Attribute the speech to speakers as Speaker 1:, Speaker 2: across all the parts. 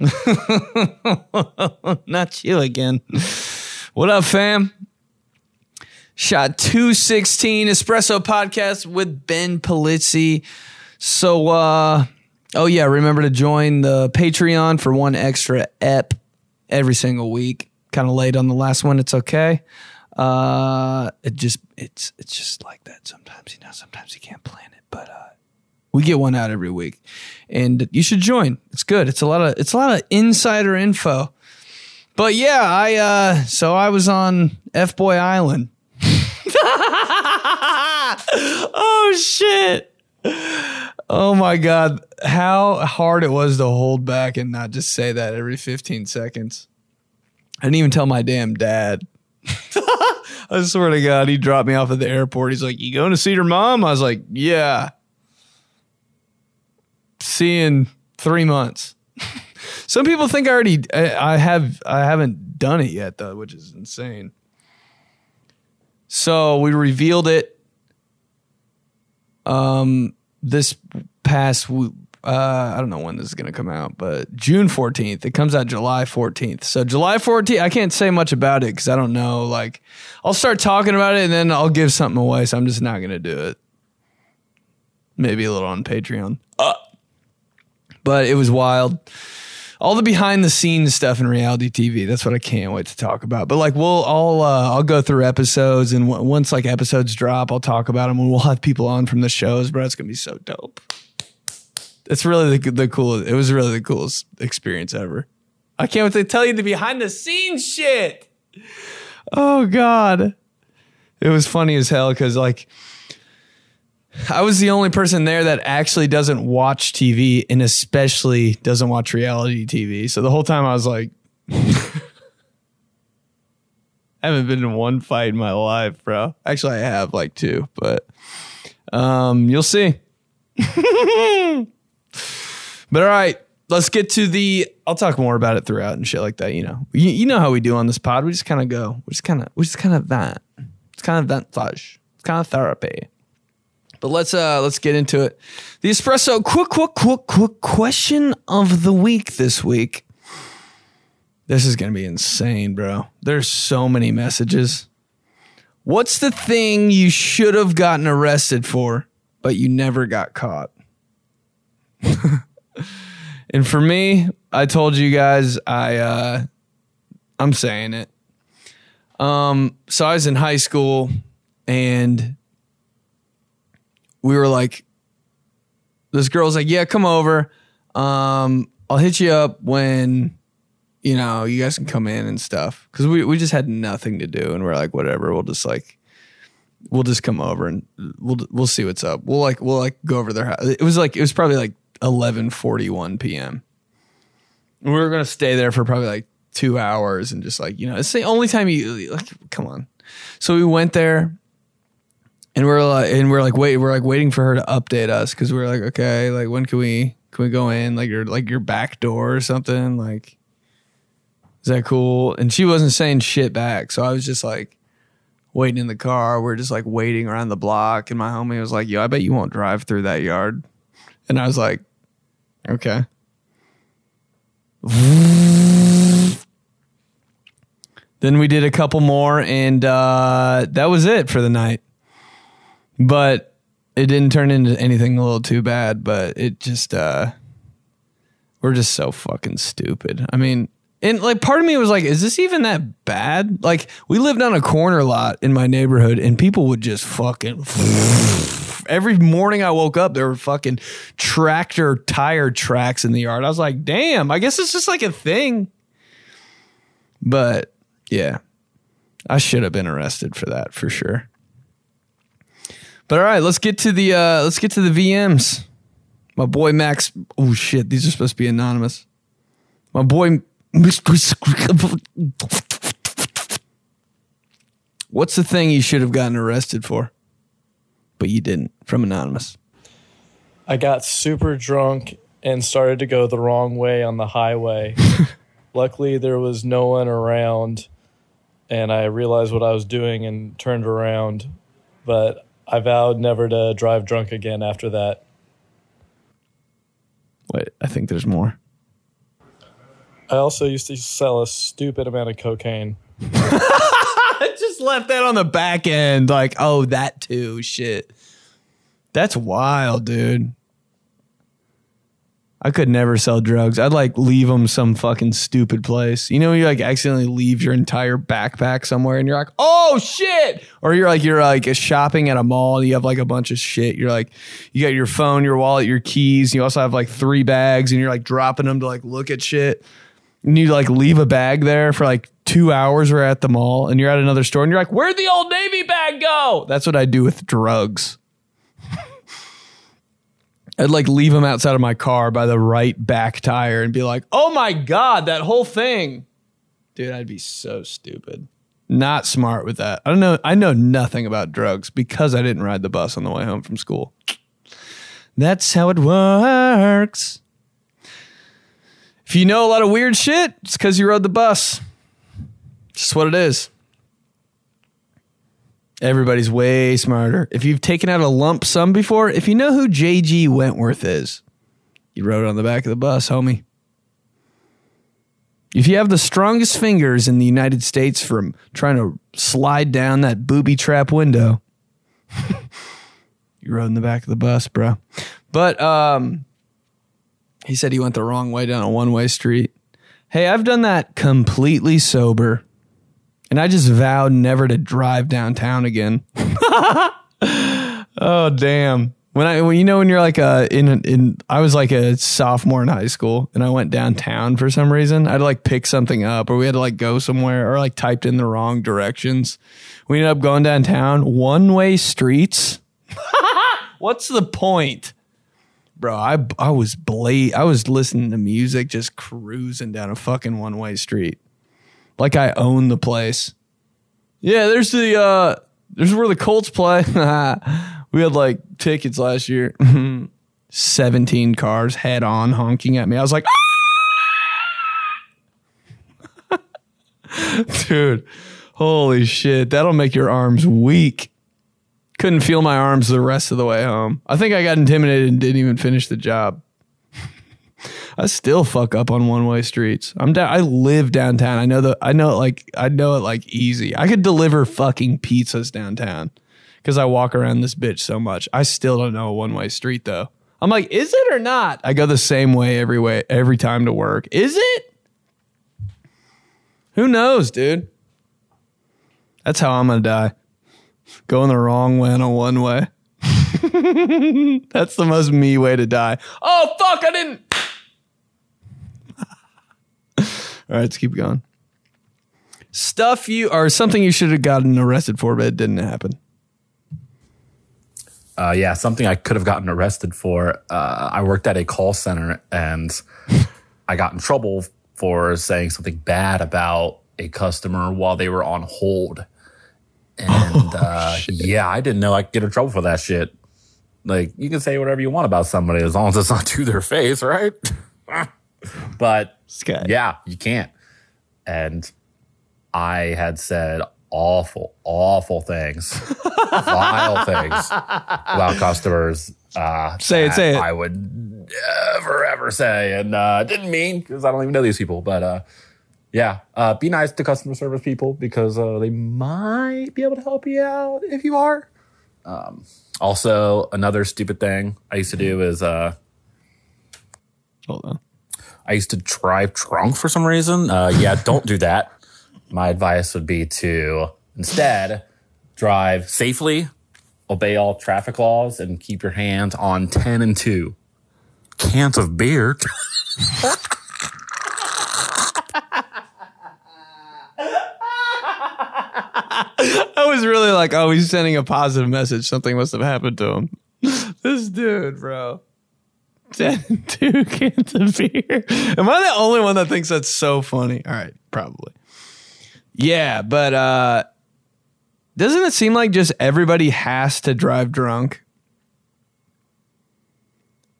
Speaker 1: Not you again. What up, fam? Shot 216 Espresso Podcast with Ben Polizzi. So, uh, oh yeah, remember to join the Patreon for one extra ep every single week. Kind of late on the last one. It's okay. Uh, it just it's it's just like that sometimes. You know, sometimes you can't plan it, but uh, we get one out every week, and you should join. It's good. It's a lot of it's a lot of insider info. But yeah, I uh, so I was on F Boy Island. oh shit. Oh my god, how hard it was to hold back and not just say that every 15 seconds. I didn't even tell my damn dad. I swear to God, he dropped me off at the airport. He's like, "You going to see your mom?" I was like, "Yeah." See in three months. Some people think I already I, I have I haven't done it yet though, which is insane. So we revealed it um this past uh I don't know when this is going to come out, but June 14th. It comes out July 14th. So July 14th, I can't say much about it cuz I don't know like I'll start talking about it and then I'll give something away, so I'm just not going to do it. Maybe a little on Patreon. Uh, but it was wild all the behind the scenes stuff in reality TV. That's what I can't wait to talk about. But like we'll I'll uh, I'll go through episodes and w- once like episodes drop, I'll talk about them and we'll have people on from the shows. Bro, it's gonna be so dope. It's really the the coolest. It was really the coolest experience ever. I can't wait to tell you the behind the scenes shit. Oh god, it was funny as hell because like I was the only person there that actually doesn't watch TV and especially doesn't watch reality TV. So the whole time I was like, I haven't been in one fight in my life, bro. Actually, I have like two, but um, you'll see. but all right, let's get to the. I'll talk more about it throughout and shit like that. You know, you, you know how we do on this pod. We just kind of go. We just kind of. We just kind of vent. It's kind of ventage. It's kind of therapy. But let's uh let's get into it. The espresso quick quick quick quick question of the week this week. This is gonna be insane, bro. There's so many messages. What's the thing you should have gotten arrested for, but you never got caught? and for me, I told you guys I uh I'm saying it. Um so I was in high school and we were like, this girl's like, yeah, come over. Um, I'll hit you up when, you know, you guys can come in and stuff. Cause we, we just had nothing to do. And we're like, whatever, we'll just like, we'll just come over and we'll, we'll see what's up. We'll like, we'll like go over their house. It was like, it was probably like 1141 PM. We were going to stay there for probably like two hours and just like, you know, it's the only time you like, come on. So we went there and we're like, and we're like, wait, we're like waiting for her to update us because we're like, okay, like when can we can we go in like your like your back door or something? Like, is that cool? And she wasn't saying shit back, so I was just like waiting in the car. We're just like waiting around the block, and my homie was like, "Yo, I bet you won't drive through that yard," and I was like, "Okay." Then we did a couple more, and uh, that was it for the night but it didn't turn into anything a little too bad but it just uh we're just so fucking stupid. I mean and like part of me was like is this even that bad? Like we lived on a corner lot in my neighborhood and people would just fucking every morning i woke up there were fucking tractor tire tracks in the yard. I was like damn i guess it's just like a thing. But yeah i should have been arrested for that for sure but all right, let's get to the uh, let's get to the VMs. My boy Max. Oh shit, these are supposed to be anonymous. My boy. What's the thing you should have gotten arrested for, but you didn't? From anonymous.
Speaker 2: I got super drunk and started to go the wrong way on the highway. Luckily, there was no one around, and I realized what I was doing and turned around. But I vowed never to drive drunk again after that.
Speaker 1: Wait, I think there's more.
Speaker 2: I also used to sell a stupid amount of cocaine.
Speaker 1: I just left that on the back end. Like, oh, that too. Shit. That's wild, dude. I could never sell drugs. I'd like leave them some fucking stupid place. You know, you like accidentally leave your entire backpack somewhere and you're like, oh shit. Or you're like, you're like shopping at a mall and you have like a bunch of shit. You're like, you got your phone, your wallet, your keys. You also have like three bags and you're like dropping them to like look at shit. And you like leave a bag there for like two hours. We're at the mall and you're at another store and you're like, where'd the old Navy bag go? That's what I do with drugs. I'd like leave them outside of my car by the right back tire and be like, oh my God, that whole thing. Dude, I'd be so stupid. Not smart with that. I don't know. I know nothing about drugs because I didn't ride the bus on the way home from school. That's how it works. If you know a lot of weird shit, it's because you rode the bus. Just what it is. Everybody's way smarter. If you've taken out a lump sum before, if you know who JG Wentworth is, you rode on the back of the bus, homie. If you have the strongest fingers in the United States from trying to slide down that booby trap window, you rode in the back of the bus, bro. But um, he said he went the wrong way down a one way street. Hey, I've done that completely sober. And I just vowed never to drive downtown again. oh damn. When I when you know when you're like a in in I was like a sophomore in high school and I went downtown for some reason. I'd like pick something up or we had to like go somewhere or like typed in the wrong directions. We ended up going downtown, one way streets. What's the point? Bro, I I was bla- I was listening to music just cruising down a fucking one way street like I own the place. Yeah, there's the uh there's where the Colts play. we had like tickets last year. 17 cars head on honking at me. I was like, ah! dude, holy shit. That'll make your arms weak. Couldn't feel my arms the rest of the way home. I think I got intimidated and didn't even finish the job. I still fuck up on one way streets. I'm down. I live downtown. I know the. I know it like. I know it like easy. I could deliver fucking pizzas downtown because I walk around this bitch so much. I still don't know a one way street though. I'm like, is it or not? I go the same way every way every time to work. Is it? Who knows, dude? That's how I'm gonna die. Going the wrong way on a one way. That's the most me way to die. Oh fuck! I didn't. All right, let's keep going. Stuff you or something you should have gotten arrested for, but it didn't happen.
Speaker 3: Uh, yeah, something I could have gotten arrested for. Uh, I worked at a call center and I got in trouble for saying something bad about a customer while they were on hold. And oh, uh, yeah, I didn't know I could get in trouble for that shit. Like, you can say whatever you want about somebody as long as it's not to their face, right? But yeah, you can't. And I had said awful, awful things, vile things about customers. Uh,
Speaker 1: say it, say it.
Speaker 3: I would never ever say, and uh, didn't mean because I don't even know these people. But uh, yeah, uh, be nice to customer service people because uh, they might be able to help you out if you are. Um, also, another stupid thing I used to do is uh,
Speaker 1: hold on.
Speaker 3: I used to drive drunk for some reason. Uh, yeah, don't do that. My advice would be to instead drive safely, obey all traffic laws, and keep your hands on 10 and 2 cans of beer.
Speaker 1: I was really like, oh, he's sending a positive message. Something must have happened to him. this dude, bro. two cans of beer. Am I the only one that thinks that's so funny? All right, probably. Yeah, but uh doesn't it seem like just everybody has to drive drunk?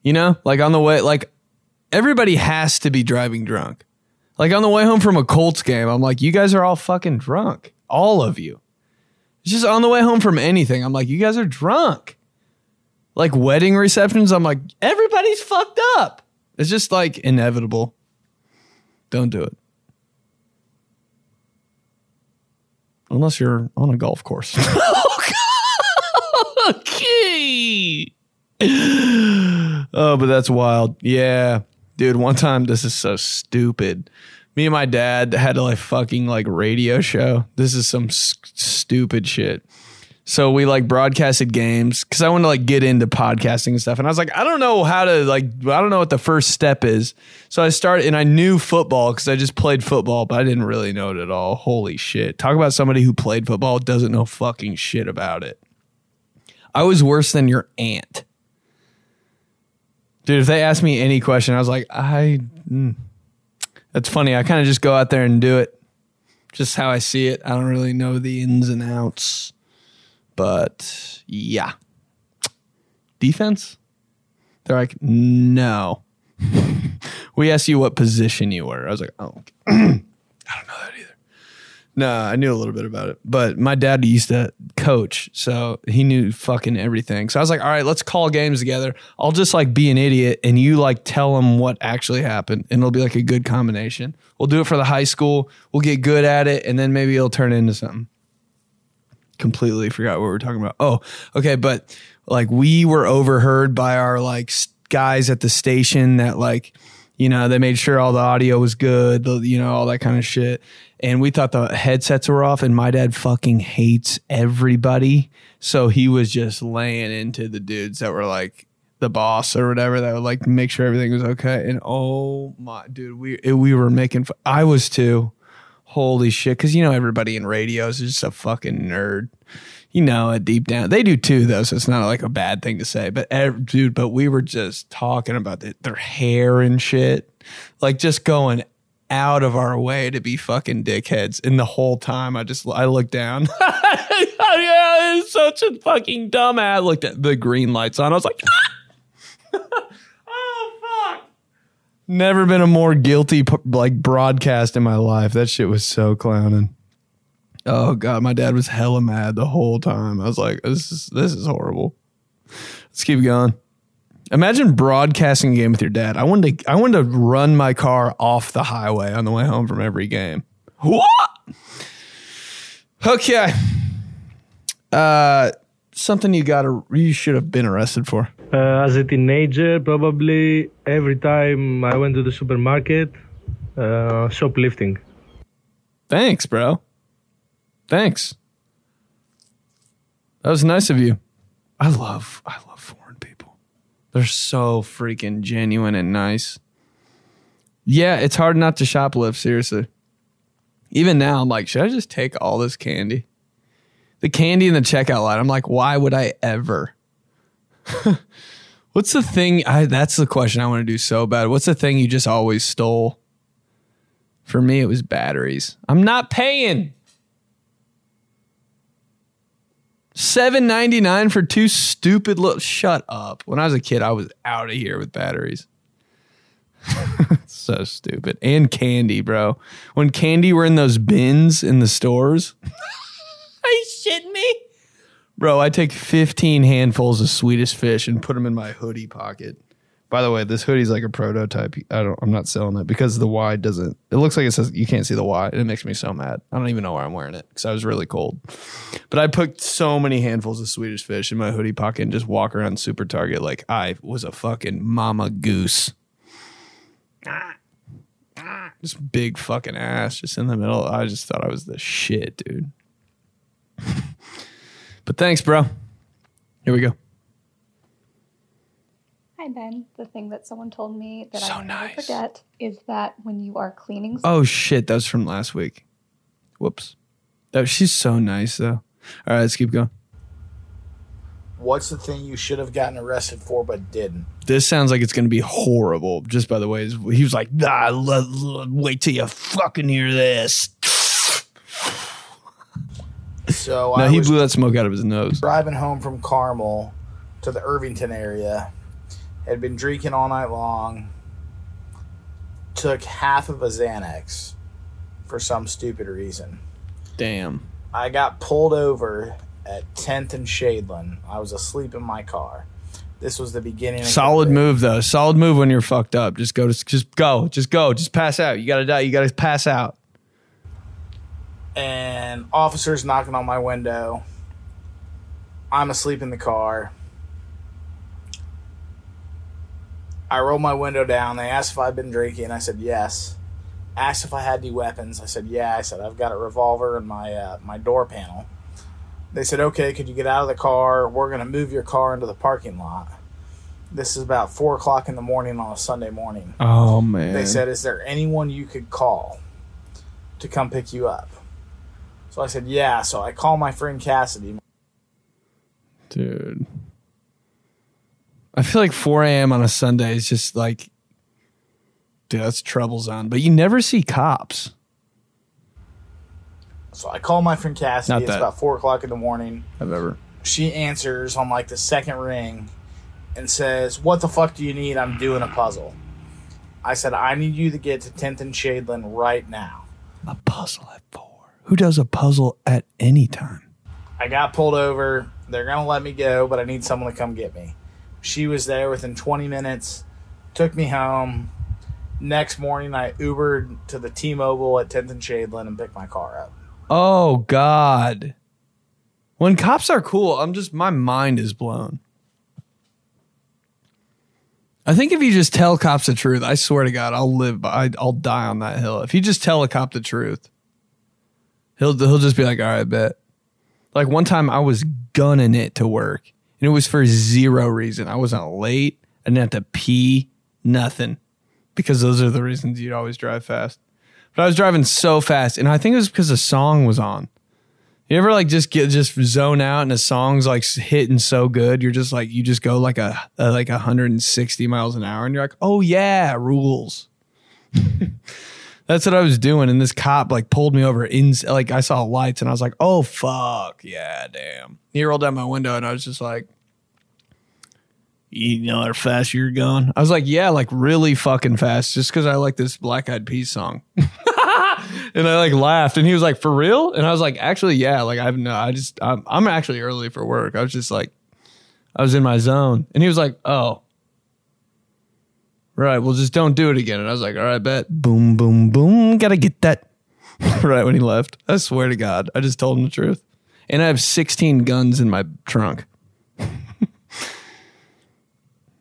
Speaker 1: You know, like on the way, like everybody has to be driving drunk. Like on the way home from a Colts game, I'm like, you guys are all fucking drunk. All of you. It's just on the way home from anything. I'm like, you guys are drunk like wedding receptions, I'm like, everybody's fucked up. It's just like inevitable. Don't do it. Unless you're on a golf course. Oh, okay. Oh, but that's wild. Yeah. Dude, one time this is so stupid. Me and my dad had a like fucking like radio show. This is some s- stupid shit. So we like broadcasted games because I wanted to like get into podcasting and stuff. And I was like, I don't know how to like, I don't know what the first step is. So I started and I knew football because I just played football, but I didn't really know it at all. Holy shit. Talk about somebody who played football, doesn't know fucking shit about it. I was worse than your aunt. Dude, if they asked me any question, I was like, I. Mm. That's funny. I kind of just go out there and do it. Just how I see it. I don't really know the ins and outs. But yeah. Defense? They're like, no. we asked you what position you were. I was like, oh. I don't know that either. No, I knew a little bit about it, but my dad used to coach, so he knew fucking everything. So I was like, all right, let's call games together. I'll just like be an idiot and you like tell them what actually happened, and it'll be like a good combination. We'll do it for the high school. We'll get good at it, and then maybe it'll turn into something. Completely forgot what we are talking about. Oh, okay, but like we were overheard by our like guys at the station that like you know they made sure all the audio was good the, you know all that kind of shit. And we thought the headsets were off and my dad fucking hates everybody. So he was just laying into the dudes that were like the boss or whatever that would like make sure everything was okay. And oh my dude we we were making i was too holy shit because you know everybody in radios is just a fucking nerd you know it deep down. They do too, though, so it's not like a bad thing to say. But ev- dude, but we were just talking about the, their hair and shit, like just going out of our way to be fucking dickheads. And the whole time, I just I looked down. yeah, it's such a fucking dumbass. I looked at the green lights on. I was like. Never been a more guilty like broadcast in my life. That shit was so clowning. Oh god, my dad was hella mad the whole time. I was like, this is this is horrible. Let's keep going. Imagine broadcasting a game with your dad. I wanted to I wanted to run my car off the highway on the way home from every game. What? Okay. Uh something you got to you should have been arrested for.
Speaker 4: Uh, as a teenager, probably every time I went to the supermarket, uh, shoplifting.
Speaker 1: Thanks, bro. Thanks. That was nice of you. I love I love foreign people. They're so freaking genuine and nice. Yeah, it's hard not to shoplift, seriously. Even now, I'm like, should I just take all this candy? The candy in the checkout line. I'm like, why would I ever? What's the thing? I that's the question I want to do so bad. What's the thing you just always stole? For me, it was batteries. I'm not paying. Seven ninety nine for two stupid little. Shut up. When I was a kid, I was out of here with batteries. so stupid. And candy, bro. When candy were in those bins in the stores. Are you shitting me? Bro, I take 15 handfuls of Swedish fish and put them in my hoodie pocket. By the way, this hoodie's like a prototype. I don't I'm not selling it because the Y doesn't it looks like it says you can't see the Y and it makes me so mad. I don't even know why I'm wearing it because I was really cold. But I put so many handfuls of Swedish fish in my hoodie pocket and just walk around Super Target like I was a fucking mama goose. Just big fucking ass just in the middle. I just thought I was the shit, dude. but thanks, bro. Here we go.
Speaker 5: Hi, Ben. The thing that someone told me that
Speaker 1: So
Speaker 5: I will never
Speaker 1: nice.
Speaker 5: forget is that when you are cleaning
Speaker 1: Oh shit, that was from last week. Whoops. Oh, she's so nice though. All right, let's keep going.
Speaker 6: What's the thing you should have gotten arrested for but didn't?
Speaker 1: This sounds like it's going to be horrible. Just by the way, he was like, ah, l- l- "Wait till you fucking hear this."
Speaker 6: So
Speaker 1: No,
Speaker 6: I
Speaker 1: he blew that smoke out of his nose.
Speaker 6: driving home from Carmel to the Irvington area. Had been drinking all night long. Took half of a Xanax for some stupid reason.
Speaker 1: Damn.
Speaker 6: I got pulled over at 10th and Shadeland. I was asleep in my car. This was the beginning. Of
Speaker 1: Solid
Speaker 6: COVID.
Speaker 1: move though. Solid move when you're fucked up. Just go. Just go. Just go. Just pass out. You gotta die. You gotta pass out.
Speaker 6: And officers knocking on my window. I'm asleep in the car. I roll my window down. They asked if I'd been drinking. I said yes. Asked if I had any weapons. I said yeah. I said I've got a revolver in my uh, my door panel. They said okay. Could you get out of the car? We're gonna move your car into the parking lot. This is about four o'clock in the morning on a Sunday morning.
Speaker 1: Oh man.
Speaker 6: They said, "Is there anyone you could call to come pick you up?" So I said, "Yeah." So I call my friend Cassidy.
Speaker 1: dude. I feel like 4 a.m. on a Sunday is just like, dude, that's trouble zone. But you never see cops.
Speaker 6: So I call my friend Cassidy.
Speaker 1: Not
Speaker 6: it's
Speaker 1: that-
Speaker 6: about four o'clock in the morning.
Speaker 1: I've ever.
Speaker 6: She answers on like the second ring and says, "What the fuck do you need? I'm doing a puzzle." I said, "I need you to get to 10th and Shadeland right now."
Speaker 1: A puzzle at four. Who does a puzzle at any time?
Speaker 6: I got pulled over. They're gonna let me go, but I need someone to come get me. She was there within 20 minutes. Took me home. Next morning, I Ubered to the T-Mobile at 10th and Shadeland and picked my car up.
Speaker 1: Oh God. When cops are cool, I'm just my mind is blown. I think if you just tell cops the truth, I swear to God, I'll live. by- I'll die on that hill. If you just tell a cop the truth, he'll he'll just be like, "All right, bet." Like one time, I was gunning it to work, and it was for zero reason. I wasn't late. I didn't have to pee. Nothing, because those are the reasons you'd always drive fast. But I was driving so fast, and I think it was because the song was on. You ever like just get just zone out and the song's like hitting so good, you're just like you just go like a, a like 160 miles an hour, and you're like, oh yeah, rules. That's what I was doing, and this cop like pulled me over in like I saw lights, and I was like, oh fuck, yeah, damn. He rolled down my window, and I was just like, you know how fast you're going? I was like, yeah, like really fucking fast, just because I like this Black Eyed Peas song. and I like laughed, and he was like, "For real?" And I was like, "Actually, yeah. Like I've no, I just I'm, I'm actually early for work. I was just like, I was in my zone." And he was like, "Oh, right. Well, just don't do it again." And I was like, "All right, bet." Boom, boom, boom. Gotta get that. right when he left, I swear to God, I just told him the truth. And I have 16 guns in my trunk.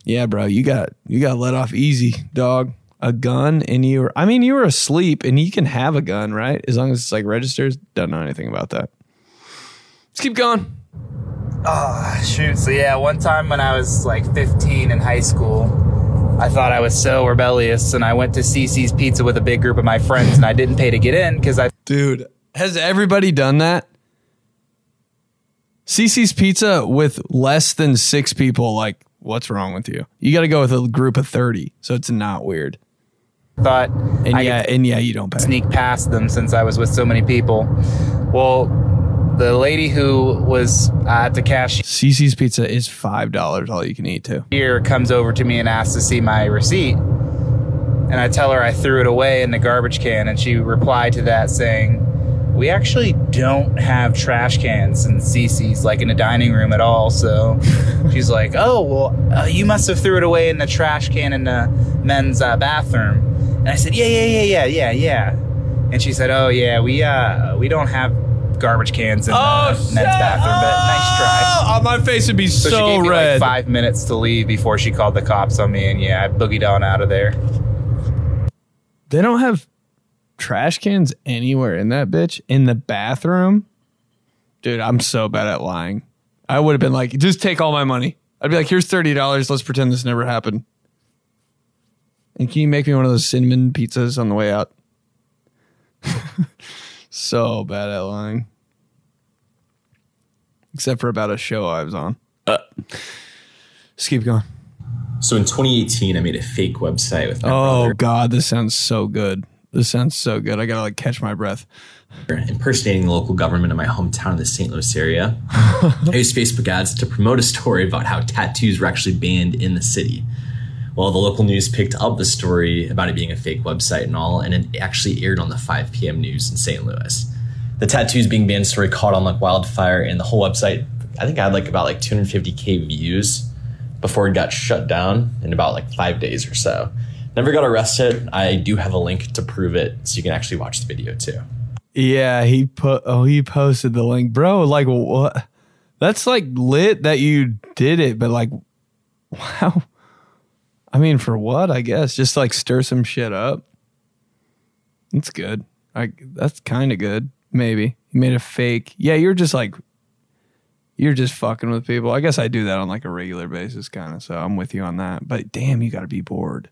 Speaker 1: yeah, bro, you got you got let off easy, dog a gun and you were I mean you were asleep and you can have a gun, right? As long as it's like registers. Don't know anything about that. Let's keep going.
Speaker 7: Oh, shoot. So yeah, one time when I was like 15 in high school, I thought I was so rebellious, and I went to Cicis Pizza with a big group of my friends, and I didn't pay to get in because I
Speaker 1: Dude, has everybody done that? Cicis Pizza with less than six people, like, what's wrong with you? You got to go with a group of 30, so it's not weird.
Speaker 7: thought
Speaker 1: And
Speaker 7: I
Speaker 1: yeah, and yeah, you don't pay.
Speaker 7: sneak past them since I was with so many people. Well, the lady who was at the cashier
Speaker 1: Cicis Pizza is $5 all you can eat, too.
Speaker 7: here comes over to me and asks to see my receipt. And I tell her I threw it away in the garbage can, and she replied to that saying, We actually don't have trash cans in Cicis, like in a dining room at all. So she's like, Oh, well, uh, you must have threw it away in the trash can in the men's uh, bathroom. And I said, Yeah, yeah, yeah, yeah, yeah, yeah. And she said, Oh, yeah, we, uh, we don't have garbage cans in the oh, men's bathroom, but nice try.
Speaker 1: Oh, oh, my face would be so,
Speaker 7: So, she gave me
Speaker 1: red.
Speaker 7: like five minutes to leave before she called the cops on me, and yeah, I boogied on out of there.
Speaker 1: They don't have trash cans anywhere in that bitch. In the bathroom? Dude, I'm so bad at lying. I would have been like, just take all my money. I'd be like, here's $30. Let's pretend this never happened. And can you make me one of those cinnamon pizzas on the way out? so bad at lying. Except for about a show I was on. Uh, just keep going.
Speaker 8: So in 2018, I made a fake website with my
Speaker 1: Oh God, this sounds so good. This sounds so good. I gotta like catch my breath.
Speaker 8: impersonating the local government in my hometown of the St. Louis area. I used Facebook ads to promote a story about how tattoos were actually banned in the city. Well, the local news picked up the story about it being a fake website and all, and it actually aired on the 5 p.m. news in St. Louis. The tattoos being banned story caught on like wildfire, and the whole website, I think I had like about like 250k views. before it got shut down in about like five days or so. Never got arrested. I do have a link to prove it, so you can actually watch the video too.
Speaker 1: Yeah, he put. Oh, he posted the link, bro. Like what? That's like lit that you did it, but like, wow. I mean, for what? I guess just like stir some shit up. That's good. I that's kind of good. Maybe you made a fake. Yeah, you're just like you're just fucking with people. I guess I do that on like a regular basis, kind of. So I'm with you on that. But damn, you got to be bored.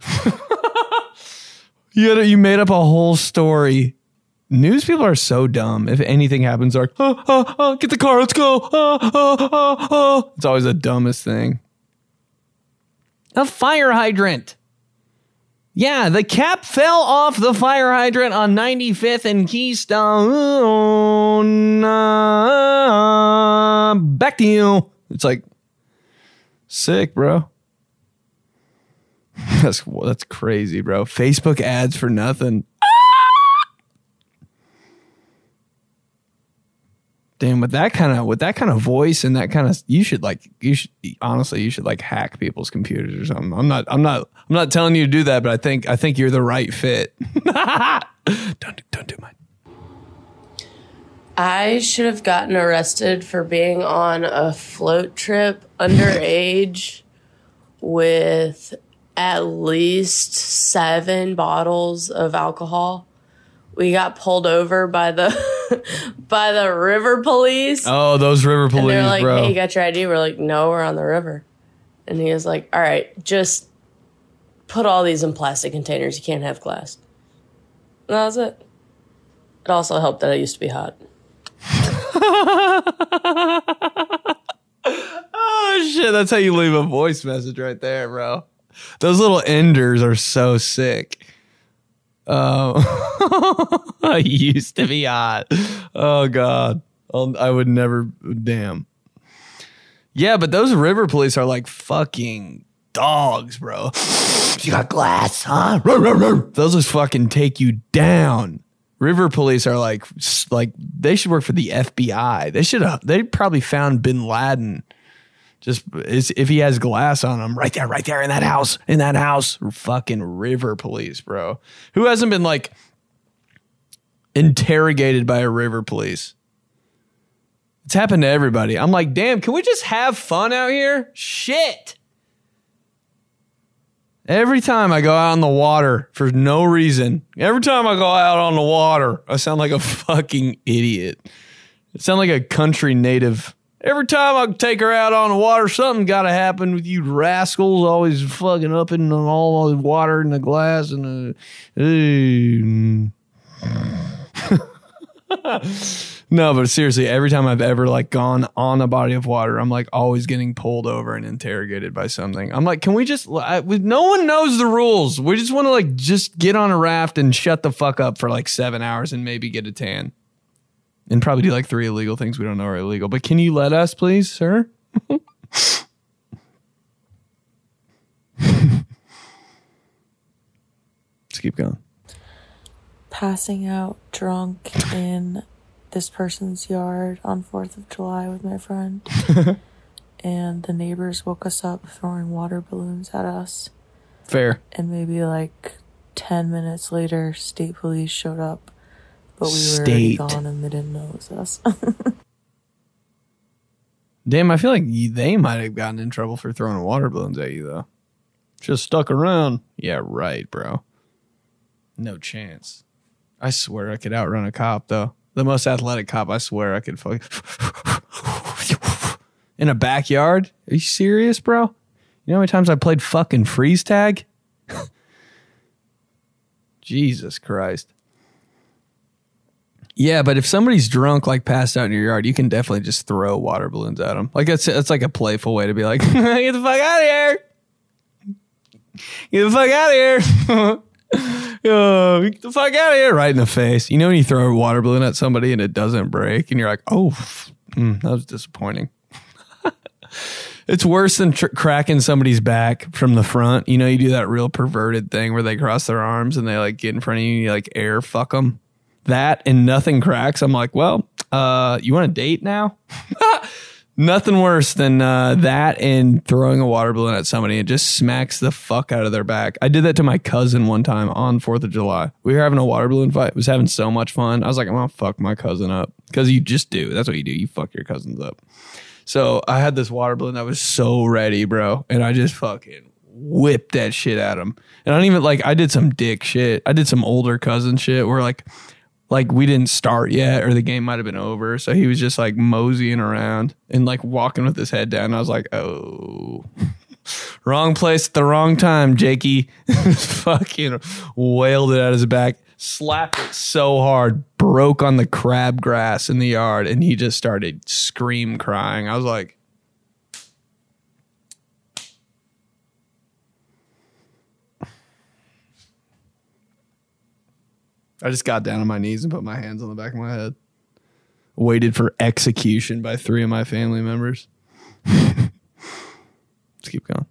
Speaker 1: you had a, you made up a whole story. News people are so dumb. If anything happens, like, oh, oh, oh, get the car, let's go. Oh, oh, oh, oh. It's always the dumbest thing. A fire hydrant. Yeah, the cap fell off the fire hydrant on 95th and Keystone. Uh, back to you. It's like sick, bro. That's that's crazy, bro. Facebook ads for nothing. Damn, with that kind of with that kind of voice and that kind of you should like you should honestly you should like hack people's computers or something. I'm not I'm not I'm not telling you to do that, but I think I think you're the right fit. don't don't do mine.
Speaker 9: I should have gotten arrested for being on a float trip underage with at least seven bottles of alcohol. We got pulled over by the by the river police.
Speaker 1: Oh, those river police, and
Speaker 9: they're like,
Speaker 1: bro.
Speaker 9: "Hey, you got your ID?" We're like, "No, we're on the river." And he was like, "All right, just put all these in plastic containers. You can't have glass." And that was it. It also helped that I used to be hot.
Speaker 1: oh shit, that's how you leave a voice message right there, bro. Those little enders are so sick. Uh, oh, I used to be hot. Oh god, I'll, I would never. Damn. Yeah, but those river police are like fucking dogs, bro. You got glass, huh? Those just fucking take you down. River police are like, like they should work for the FBI. They should have. They probably found Bin Laden. Just if he has glass on him, right there, right there in that house, in that house. Fucking river police, bro. Who hasn't been like interrogated by a river police? It's happened to everybody. I'm like, damn, can we just have fun out here? Shit. Every time I go out on the water for no reason, every time I go out on the water, I sound like a fucking idiot. I sound like a country native. Every time I take her out on the water, something got to happen with you rascals, always fucking up in all the water in the glass and the. no, but seriously, every time I've ever like gone on a body of water, I'm like always getting pulled over and interrogated by something. I'm like, can we just? I, we- no one knows the rules. We just want to like just get on a raft and shut the fuck up for like seven hours and maybe get a tan, and probably do like three illegal things we don't know are illegal. But can you let us, please, sir? Let's keep going.
Speaker 10: passing out drunk in this person's yard on 4th of July with my friend. and the neighbors woke us up throwing water balloons at us.
Speaker 1: Fair.
Speaker 10: And maybe like 10 minutes later, state police showed up. But we were
Speaker 1: State.
Speaker 10: already gone and they didn't know it was us.
Speaker 1: Damn, I feel like they might have gotten in trouble for throwing water balloons at you, though. Just stuck around. Yeah, right, bro. No chance. I swear I could outrun a cop, though. The most athletic cop, I swear I could fuck. In a backyard? Are you serious, bro? You know how many times I played fucking freeze tag? Jesus Christ. Yeah, but if somebody's drunk, like passed out in your yard, you can definitely just throw water balloons at them. Like it's it's like a playful way to be like, get the fuck out of here, get the fuck out of here, Yo, get the fuck out of here, right in the face. You know when you throw a water balloon at somebody and it doesn't break, and you're like, oh, mm, that was disappointing. It's worse than tr- cracking somebody's back from the front. You know, you do that real perverted thing where they cross their arms and they like get in front of you and you like air fuck them. That and nothing cracks. I'm like, well, uh, you want a date now? Nothing worse than uh, that and throwing a water balloon at somebody. It just smacks the fuck out of their back. I did that to my cousin one time on 4th of July. We were having a water balloon fight. I was having so much fun. I was like, I'm going to fuck my cousin up. Because you just do. That's what you do. You fuck your cousins up. So I had this water balloon that was so ready, bro. And I just fucking whipped that shit at him. And I don't even like, I did some dick shit. I did some older cousin shit where like, like we didn't start yet or the game might have been over. So he was just like moseying around and like walking with his head down. I was like, oh, wrong place at the wrong time, Jakey. Fucking wailed it out his back, slapped it so hard, broke on the crabgrass in the yard, and he just started scream crying. I was like, I just got down on my knees and put my hands on the back of my head. Waited for execution by three of my family members. Let's keep going.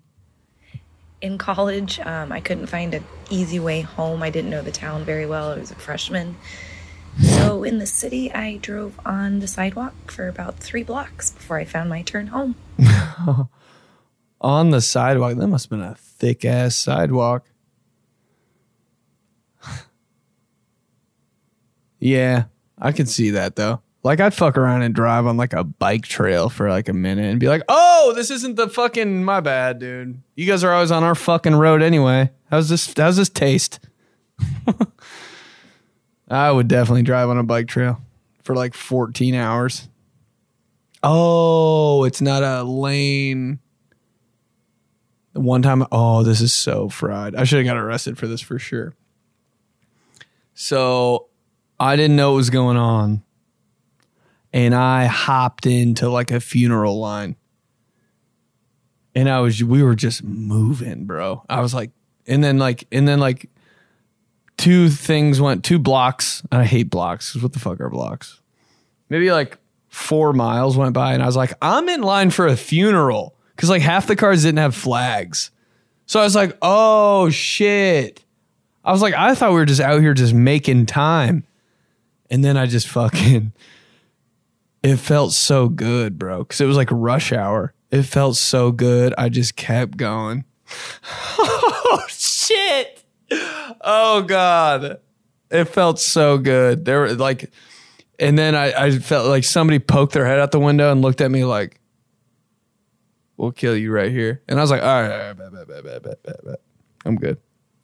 Speaker 11: in college, um, I couldn't find an easy way home. I didn't know the town very well. I was a freshman. So in the city, I drove on the sidewalk for about three blocks before I found my turn home.
Speaker 1: on the sidewalk. That must have been a thick ass sidewalk. Yeah, I can see that though. Like I'd fuck around and drive on like a bike trail for like a minute and be like, "Oh, this isn't the fucking my bad, dude. You guys are always on our fucking road anyway. How's this? How's this taste?" I would definitely drive on a bike trail for like 14 hours. Oh, it's not a lane. One time, oh, this is so fried. I should have got arrested for this for sure. So I didn't know what was going on. And I hopped into like a funeral line. And I was, we were just moving, bro. I was like, and then like, and then like two things went, two blocks. I hate blocks because what the fuck are blocks? Maybe like four miles went by and I was like, I'm in line for a funeral because like half the cars didn't have flags. So I was like, oh shit. I was like, I thought we were just out here just making time. And then I just fucking, it felt so good, bro. Because it was like rush hour. It felt so good. I just kept going. oh shit. Oh God. It felt so good. There were like, and then I, I felt like somebody poked their head out the window and looked at me like, we'll kill you right here. And I was like, all right, all right. I'm good.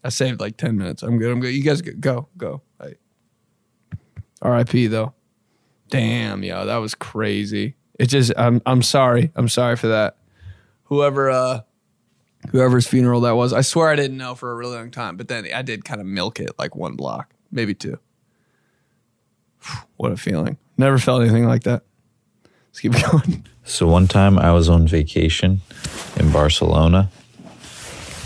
Speaker 1: I saved like 10 minutes. I'm good. I'm good. You guys go, go, go. RIP though. Damn, yo, that was crazy. It just I'm I'm sorry. I'm sorry for that. Whoever uh whoever's funeral that was. I swear I didn't know for a really long time, but then I did kind of milk it like one block, maybe two. What a feeling. Never felt anything like that. Let's keep going.
Speaker 12: So one time I was on vacation in Barcelona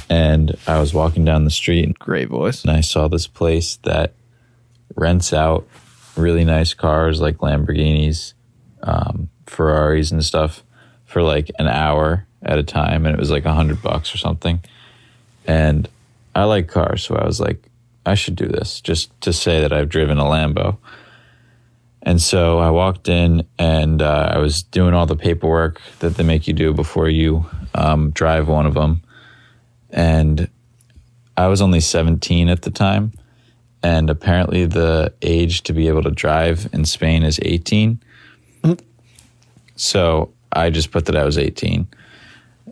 Speaker 12: and I was walking down the street.
Speaker 1: Great voice.
Speaker 12: And I saw this place that rents out really nice cars like Lamborghinis, um, Ferraris, and stuff for like an hour at a time. And it was like a hundred bucks or something. And I like cars. So I was like, I should do this just to say that I've driven a Lambo. And so I walked in and uh, I was doing all the paperwork that they make you do before you um, drive one of them. And I was only 17 at the time. And apparently, the age to be able to drive in Spain is 18. So I just put that I was 18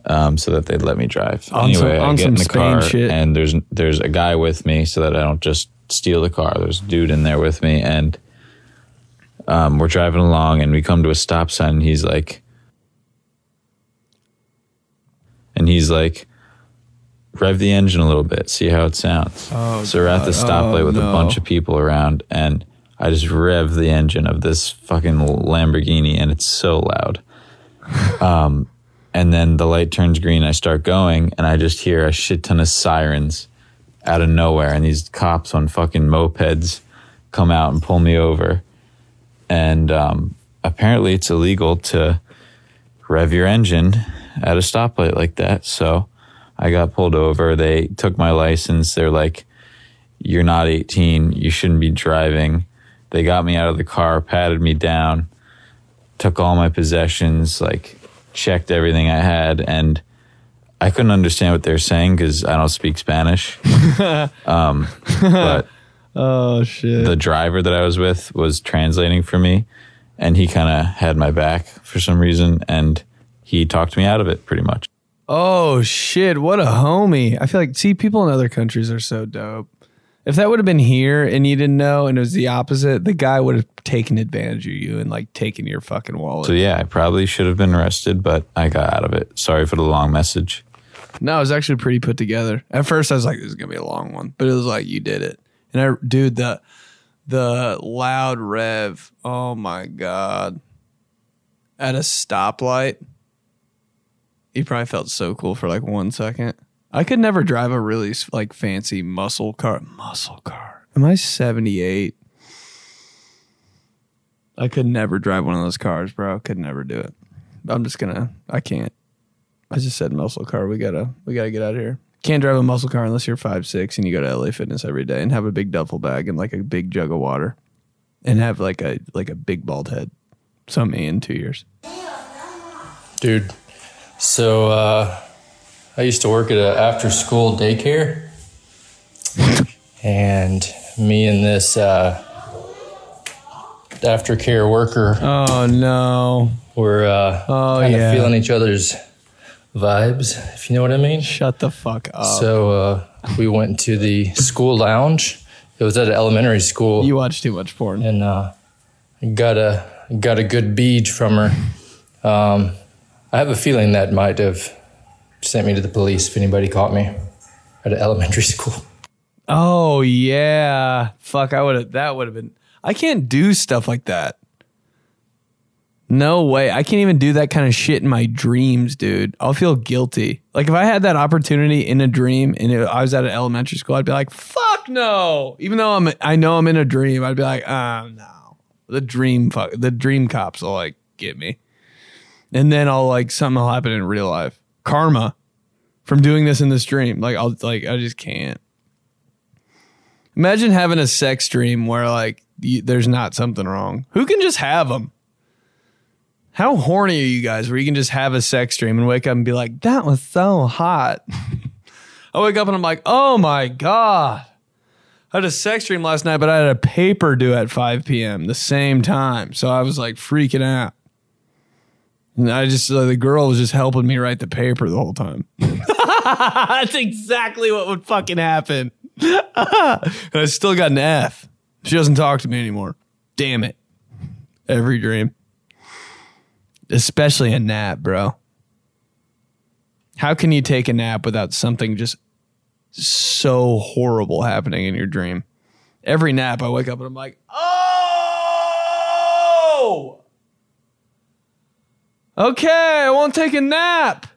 Speaker 12: um, so that they'd let me drive.
Speaker 1: On
Speaker 12: anyway,
Speaker 1: some-
Speaker 12: I get in the
Speaker 1: Spain
Speaker 12: car
Speaker 1: shit.
Speaker 12: and there's there's a guy with me so that I don't just steal the car. There's a dude in there with me and um, we're driving along and we come to a stop sign and he's like and he's like rev the engine a little bit see how it sounds.
Speaker 1: Oh,
Speaker 12: so we're at the stoplight
Speaker 1: Oh,
Speaker 12: with a bunch of people around and i just rev the engine of this fucking lamborghini and it's so loud. Um, and then the light turns green i start going and i just hear a shit ton of sirens out of nowhere and these cops on fucking mopeds come out and pull me over. And um, apparently it's illegal to rev your engine at a stoplight like that. So I got pulled over. They took my license. They're like, "You're not 18. You shouldn't be driving." They got me out of the car, patted me down, took all my possessions, like checked everything I had, and I couldn't understand what they were saying because I don't speak Spanish. um, but
Speaker 1: oh shit!
Speaker 12: The driver that I was with was translating for me, and he kind of had my back for some reason, and he talked me out of it pretty much.
Speaker 1: Oh shit! What a homie. I feel like see people in other countries are so dope. If that would have been here and you didn't know and it was the opposite, the guy would have taken advantage of you and like taken your fucking wallet.
Speaker 12: So yeah, I probably should have been arrested, but I got out of it. Sorry for the long message.
Speaker 1: No, it was actually pretty put together. At first, I was like, "This is gonna be a long one," but it was like you did it. And I, dude, the the loud rev. Oh my god! At a stoplight, you probably felt so cool for like one second. I could never drive a really like fancy muscle car. Muscle car. Am I seventy eight? I could never drive one of those cars, bro. Could never do it. I'm just gonna. I can't. I just said muscle car. We gotta we gotta get out of here. Can't drive a muscle car unless you're five six and you go to LA Fitness every day and have a big duffel bag and like a big jug of water, and have like a like a big bald head. So me in two years.
Speaker 13: Dude, so uh, I used to work at an after school daycare, and me and this uh, aftercare worker.
Speaker 1: Oh no,
Speaker 13: we're uh,
Speaker 1: oh
Speaker 13: kind of
Speaker 1: yeah.
Speaker 13: feeling each other's vibes, if you know what I mean.
Speaker 1: Shut the fuck up.
Speaker 13: So uh, we went to the school lounge. It was at an elementary school.
Speaker 1: You watch too much porn.
Speaker 13: And uh, got a got a good bead from her. Um, I have a feeling that might have sent me to the police if anybody caught me at an elementary school.
Speaker 1: Oh yeah, fuck! I would have. That would have been. I can't do stuff like that. No way. I can't even do that kind of shit in my dreams, dude. I'll feel guilty. Like if I had that opportunity in a dream and it, I was at an elementary school, I'd be like, "Fuck no!" Even though I'm, I know I'm in a dream, I'd be like, "Ah, no." The dream, fuck, the dream cops will like get me, and then I'll like something will happen in real life. Karma from doing this in this dream. Like I'll like I just can't. Imagine having a sex dream where like you, there's not something wrong. Who can just have them? How horny are you guys where you can just have a sex dream and wake up and be like, that was so hot? I wake up and I'm like, oh my God. I had a sex dream last night, but I had a paper due at 5 p.m. the same time. So I was like freaking out. And I just, uh, the girl was just helping me write the paper the whole time. That's exactly what would fucking happen. and I still got an F. She doesn't talk to me anymore. Damn it. Every dream. Especially a nap, bro. How can you take a nap without something just so horrible happening in your dream? Every nap, I wake up and I'm like, oh, okay, I won't take a nap.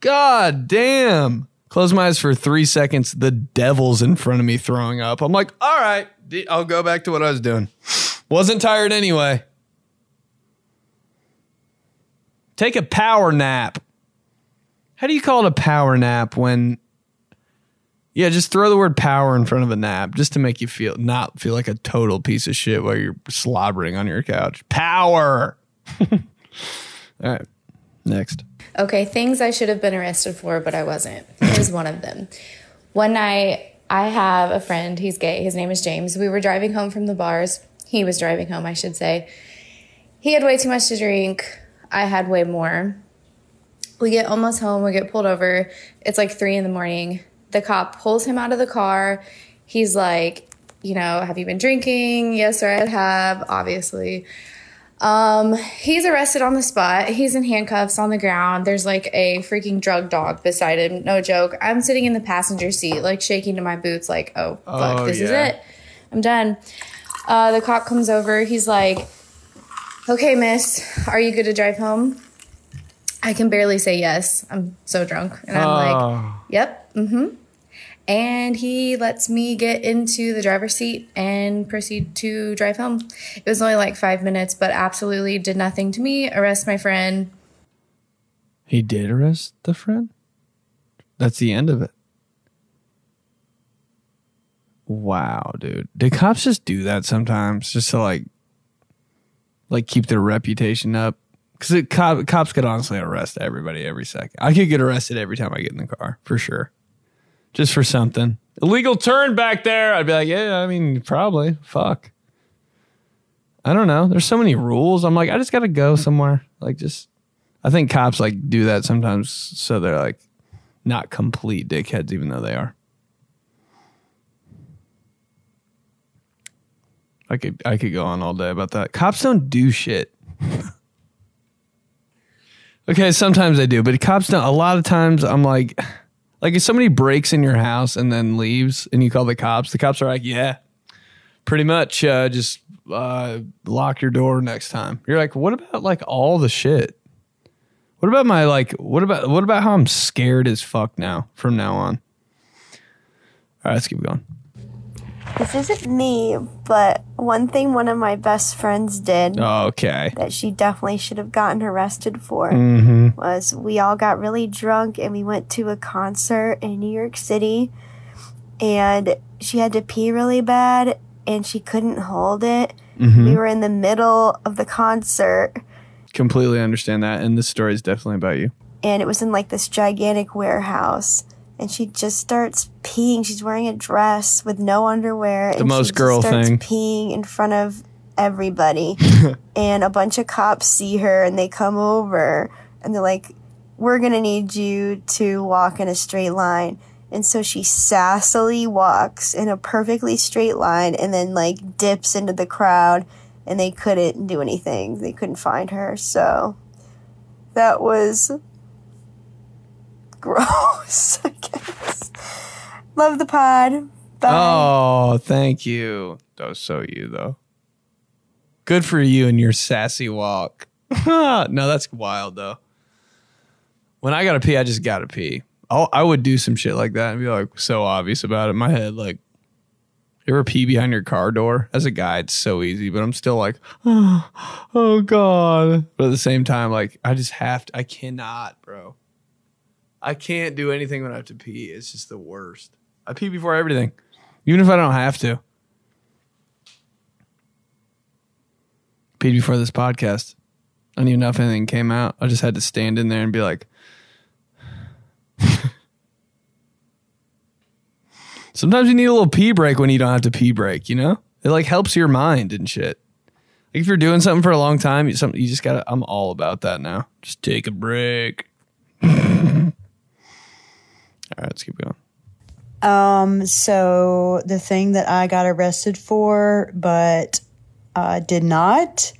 Speaker 1: God damn. Close my eyes for three seconds. The devil's in front of me throwing up. I'm like, all right, I'll go back to what I was doing. Wasn't tired anyway. Take a power nap. How do you call it a power nap when Yeah, just throw the word power in front of a nap just to make you feel not feel like a total piece of shit while you're slobbering on your couch. Power. All right. Next.
Speaker 14: Okay, things I should have been arrested for, but I wasn't. Here's one of them. One night, I have a friend, he's gay, his name is James. We were driving home from the bars. He was driving home, I should say. He had way too much to drink. I had way more. We get almost home, we get pulled over. It's like three in the morning. The cop pulls him out of the car. He's like, you know, have you been drinking? Yes, sir, I have, obviously. Um, he's arrested on the spot. He's in handcuffs on the ground. There's like a freaking drug dog beside him. No joke. I'm sitting in the passenger seat, like shaking to my boots, like, oh, fuck,
Speaker 15: Oh,
Speaker 14: this is it. I'm done. Uh, the cop comes over. He's like, okay, miss, are you good to drive home? I can barely say yes. I'm so drunk. And I'm like,
Speaker 1: Oh.
Speaker 14: yep, mm hmm. And he lets me get into the driver's seat and proceed to drive home. It was only like five minutes, but absolutely did nothing to me. Arrest my friend.
Speaker 1: He did arrest the friend? That's the end of it. Wow, dude. Do cops just do that sometimes just to like like keep their reputation up. Because cop, cops could honestly arrest everybody every second. I could get arrested every time I get in the car for sure, just for something illegal turn back there. I'd be like, yeah, I mean, probably. Fuck. I don't know. There's so many rules. I'm like, I just got to go somewhere. Like, just. I think cops like do that sometimes, so they're like not complete dickheads, even though they are. I could I could go on all day about that. Cops don't do shit. okay, sometimes they do, but cops don't. A lot of times, I'm like, like if somebody breaks in your house and then leaves, and you call the cops, the cops are like, yeah, pretty much, uh, just uh, lock your door next time. You're like, what about like all the shit? What about my like? What about what about how I'm scared as fuck now from now on? All right, let's keep going.
Speaker 15: This isn't me, but one thing one of my best friends did
Speaker 1: Okay.
Speaker 15: that she definitely should have gotten arrested for
Speaker 1: Mhm.
Speaker 15: was we all got really drunk and we went to a concert in New York City and she had to pee really bad and she couldn't hold it.
Speaker 1: Mhm.
Speaker 15: We were in the middle of the concert
Speaker 1: Completely understand that, and this story is definitely about you.
Speaker 15: and it was in like this gigantic warehouse and she just starts peeing. She's wearing a dress with no underwear.
Speaker 1: The
Speaker 15: and
Speaker 1: most
Speaker 15: she
Speaker 1: girl
Speaker 15: starts
Speaker 1: thing.
Speaker 15: peeing in front of everybody. and a bunch of cops see her and they come over and they're like, We're gonna need you to walk in a straight line. And so she sassily walks in a perfectly straight line and then like dips into the crowd and they couldn't do anything. They couldn't find her. So that was gross, I guess. Love the pod. Bye.
Speaker 1: Oh, thank you. That was so you though. Good for you and your sassy walk. no, that's wild though. When I gotta pee, I just gotta pee. I'll, I would do some shit like that and be like so obvious about it. In my head, like, you ever pee behind your car door? As a guy, it's so easy, but I'm still like, oh, oh God. But at the same time, like, I just have to, I cannot, bro. I can't do anything when I have to pee. It's just the worst. I pee before everything, even if I don't have to. Peed before this podcast. I didn't even know if anything came out. I just had to stand in there and be like, Sometimes you need a little pee break when you don't have to pee break, you know? It like helps your mind and shit. Like if you're doing something for a long time, you, something, you just gotta, I'm all about that now. Just take a break. all right, let's keep going.
Speaker 16: Um, so the thing that I got arrested for, but uh, did not,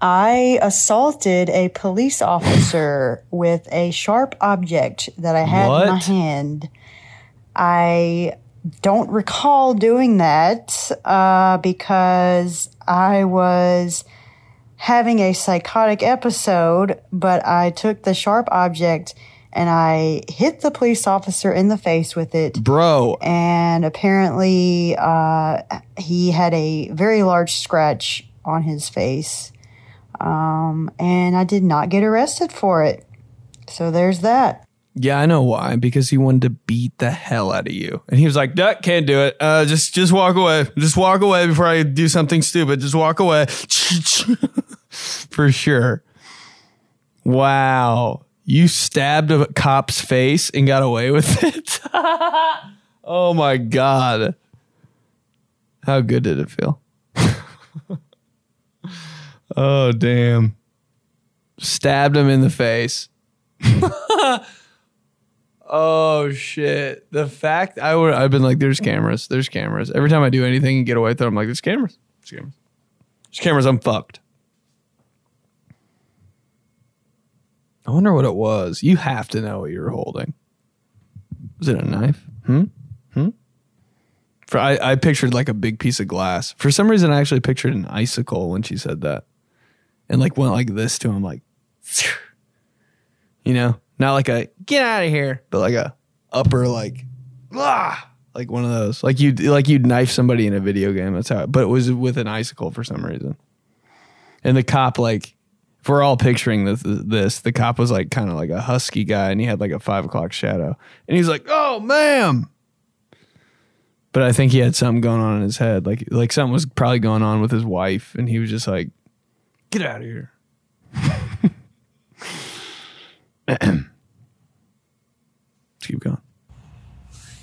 Speaker 16: I assaulted a police officer with a sharp object that I had in my hand. I don't recall doing that uh, because I was having a psychotic episode, but I took the sharp object and I hit the police officer in the face with it.
Speaker 1: Bro.
Speaker 16: And apparently, uh, he had a very large scratch on his face. Um, and I did not get arrested for it. So there's that.
Speaker 1: Yeah, I know why. Because he wanted to beat the hell out of you, and he was like, "Duck, can't do it. Uh, just, just walk away. Just walk away before I do something stupid. Just walk away." For sure. Wow, you stabbed a cop's face and got away with it. oh my god, how good did it feel? oh damn, stabbed him in the face. Oh shit! The fact I would I've been like, there's cameras, there's cameras. Every time I do anything and get away with it, I'm like, there's cameras, there's cameras, there's cameras. I'm fucked. I wonder what it was. You have to know what you were holding. Was it a knife? Hmm. Hmm. For I, I pictured like a big piece of glass. For some reason, I actually pictured an icicle when she said that, and like went like this to him, like, you know, not like a get out of here, but like a upper like, ah, like one of those. Like you like you'd knife somebody in a video game. That's how. It, but it was with an icicle for some reason. And the cop like, we're all picturing this, this the cop was like kind of like a husky guy, and he had like a five o'clock shadow, and he's like, "Oh, ma'am." But I think he had something going on in his head, like like something was probably going on with his wife, and he was just like, Get out of here. Keep going.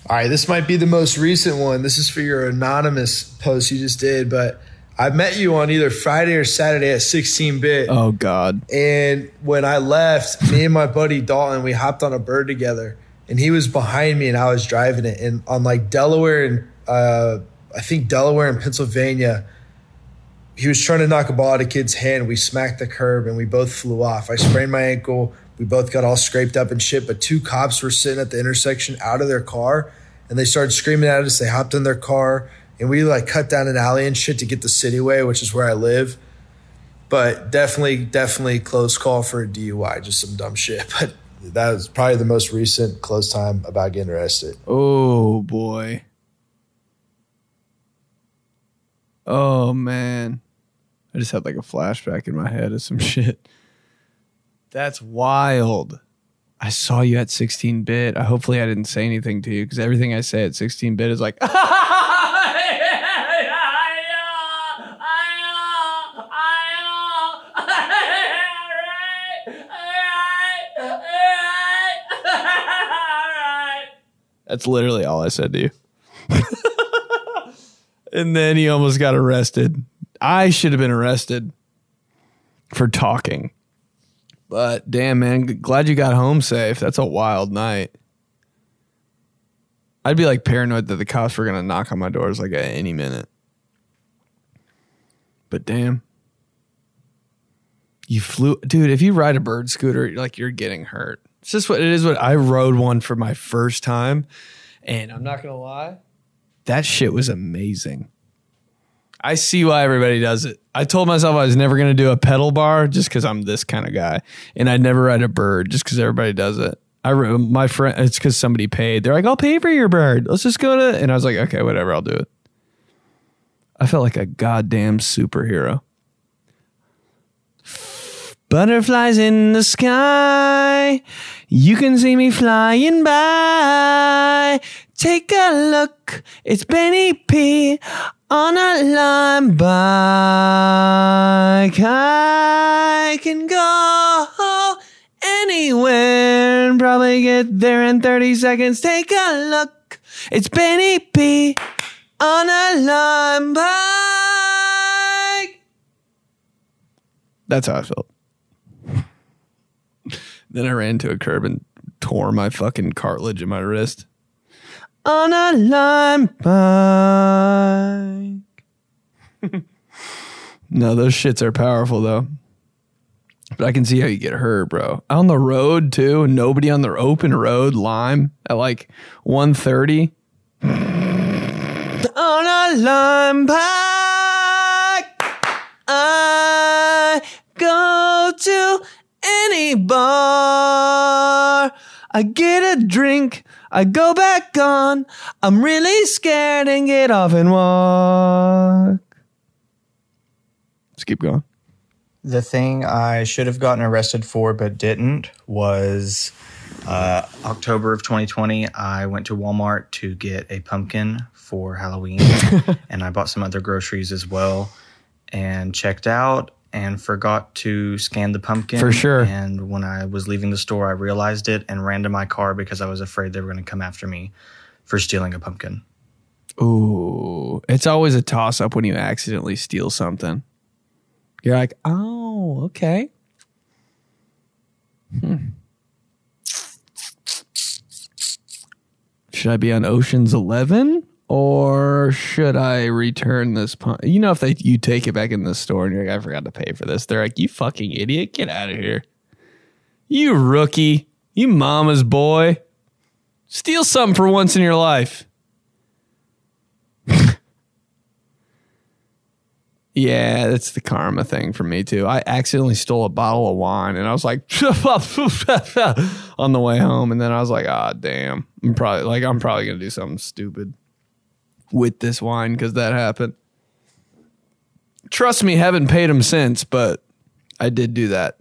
Speaker 17: All right, this might be the most recent one. This is for your anonymous post you just did, but I met you on either Friday or Saturday at 16 bit.
Speaker 1: Oh God.
Speaker 17: And when I left, me and my buddy Dalton, we hopped on a bird together, and he was behind me, and I was driving it. And on like Delaware and uh, I think Delaware and Pennsylvania, he was trying to knock a ball out of a kid's hand. We smacked the curb, and we both flew off. I sprained my ankle. We both got all scraped up and shit. But two cops were sitting at the intersection out of their car, and they started screaming at us. They hopped in their car, and we like cut down an alley and shit to get the city way, which is where I live but definitely, definitely close call for a DUI. Just some dumb shit. But that was probably the most recent close time about getting arrested.
Speaker 1: Oh boy. Oh man. I just had like a flashback in my head of some shit. That's wild. I saw you at 16 bit. I hopefully I didn't say anything to you because everything I say at 16 bit is like That's literally all I said to you. and then he almost got arrested. I should have been arrested for talking. But damn, man, glad you got home safe. That's a wild night. I'd be like paranoid that the cops were gonna knock on my doors like at any minute. But damn, you flew, dude. If you ride a bird scooter, like you're getting hurt. It's just what it is. What I rode one for my first time, and I'm not gonna lie, that shit was amazing. I see why everybody does it. I told myself I was never to do a pedal bar just because I'm this kind of guy, and I'd never ride a bird just because everybody does it. I my friend, it's because somebody paid. They're like, "I'll pay for your bird. Let's just go to," and I was like, "Okay, whatever, I'll do it." I felt like a goddamn superhero. Butterflies in the sky, you can see me flying by. Take a look, it's Benny P on a lime bike. I can go anywhere and probably get there in 30 seconds. Take a look, it's Benny P on a lime bike. That's how I felt. Then I ran to a curb and tore my fucking cartilage in my wrist. On a lime bike. no, those shits are powerful though. But I can see how you get hurt, bro. On the road too, nobody on the open road, lime at like 130. on a lime bike. I go to any bar. I get a drink. I go back on. I'm really scared and get off and walk. Let's keep going.
Speaker 18: The thing I should have gotten arrested for but didn't was uh, October of 2020. I went to Walmart to get a pumpkin for Halloween, and I bought some other groceries as well, and checked out and forgot to scan the pumpkin
Speaker 1: For sure.
Speaker 18: And when I was leaving the store, I realized it and ran to my car because I was afraid they were going to come after me for stealing a pumpkin.
Speaker 1: Ooh, it's always a toss up when you accidentally steal something. You're like, oh, okay. Hmm. Should I be on Ocean's Eleven or should I return this pump? You know, if they you take it back in the store and you're like, I forgot to pay for this, they're like, you fucking idiot, get out of here. You rookie, you mama's boy. Steal something for once in your life. Yeah, that's the karma thing for me too. I accidentally stole a bottle of wine and I was like on the way home and then I was like, "Ah, damn. I'm probably like I'm probably to do something stupid with this wine cuz that happened." Trust me, haven't paid him since, but I did do that.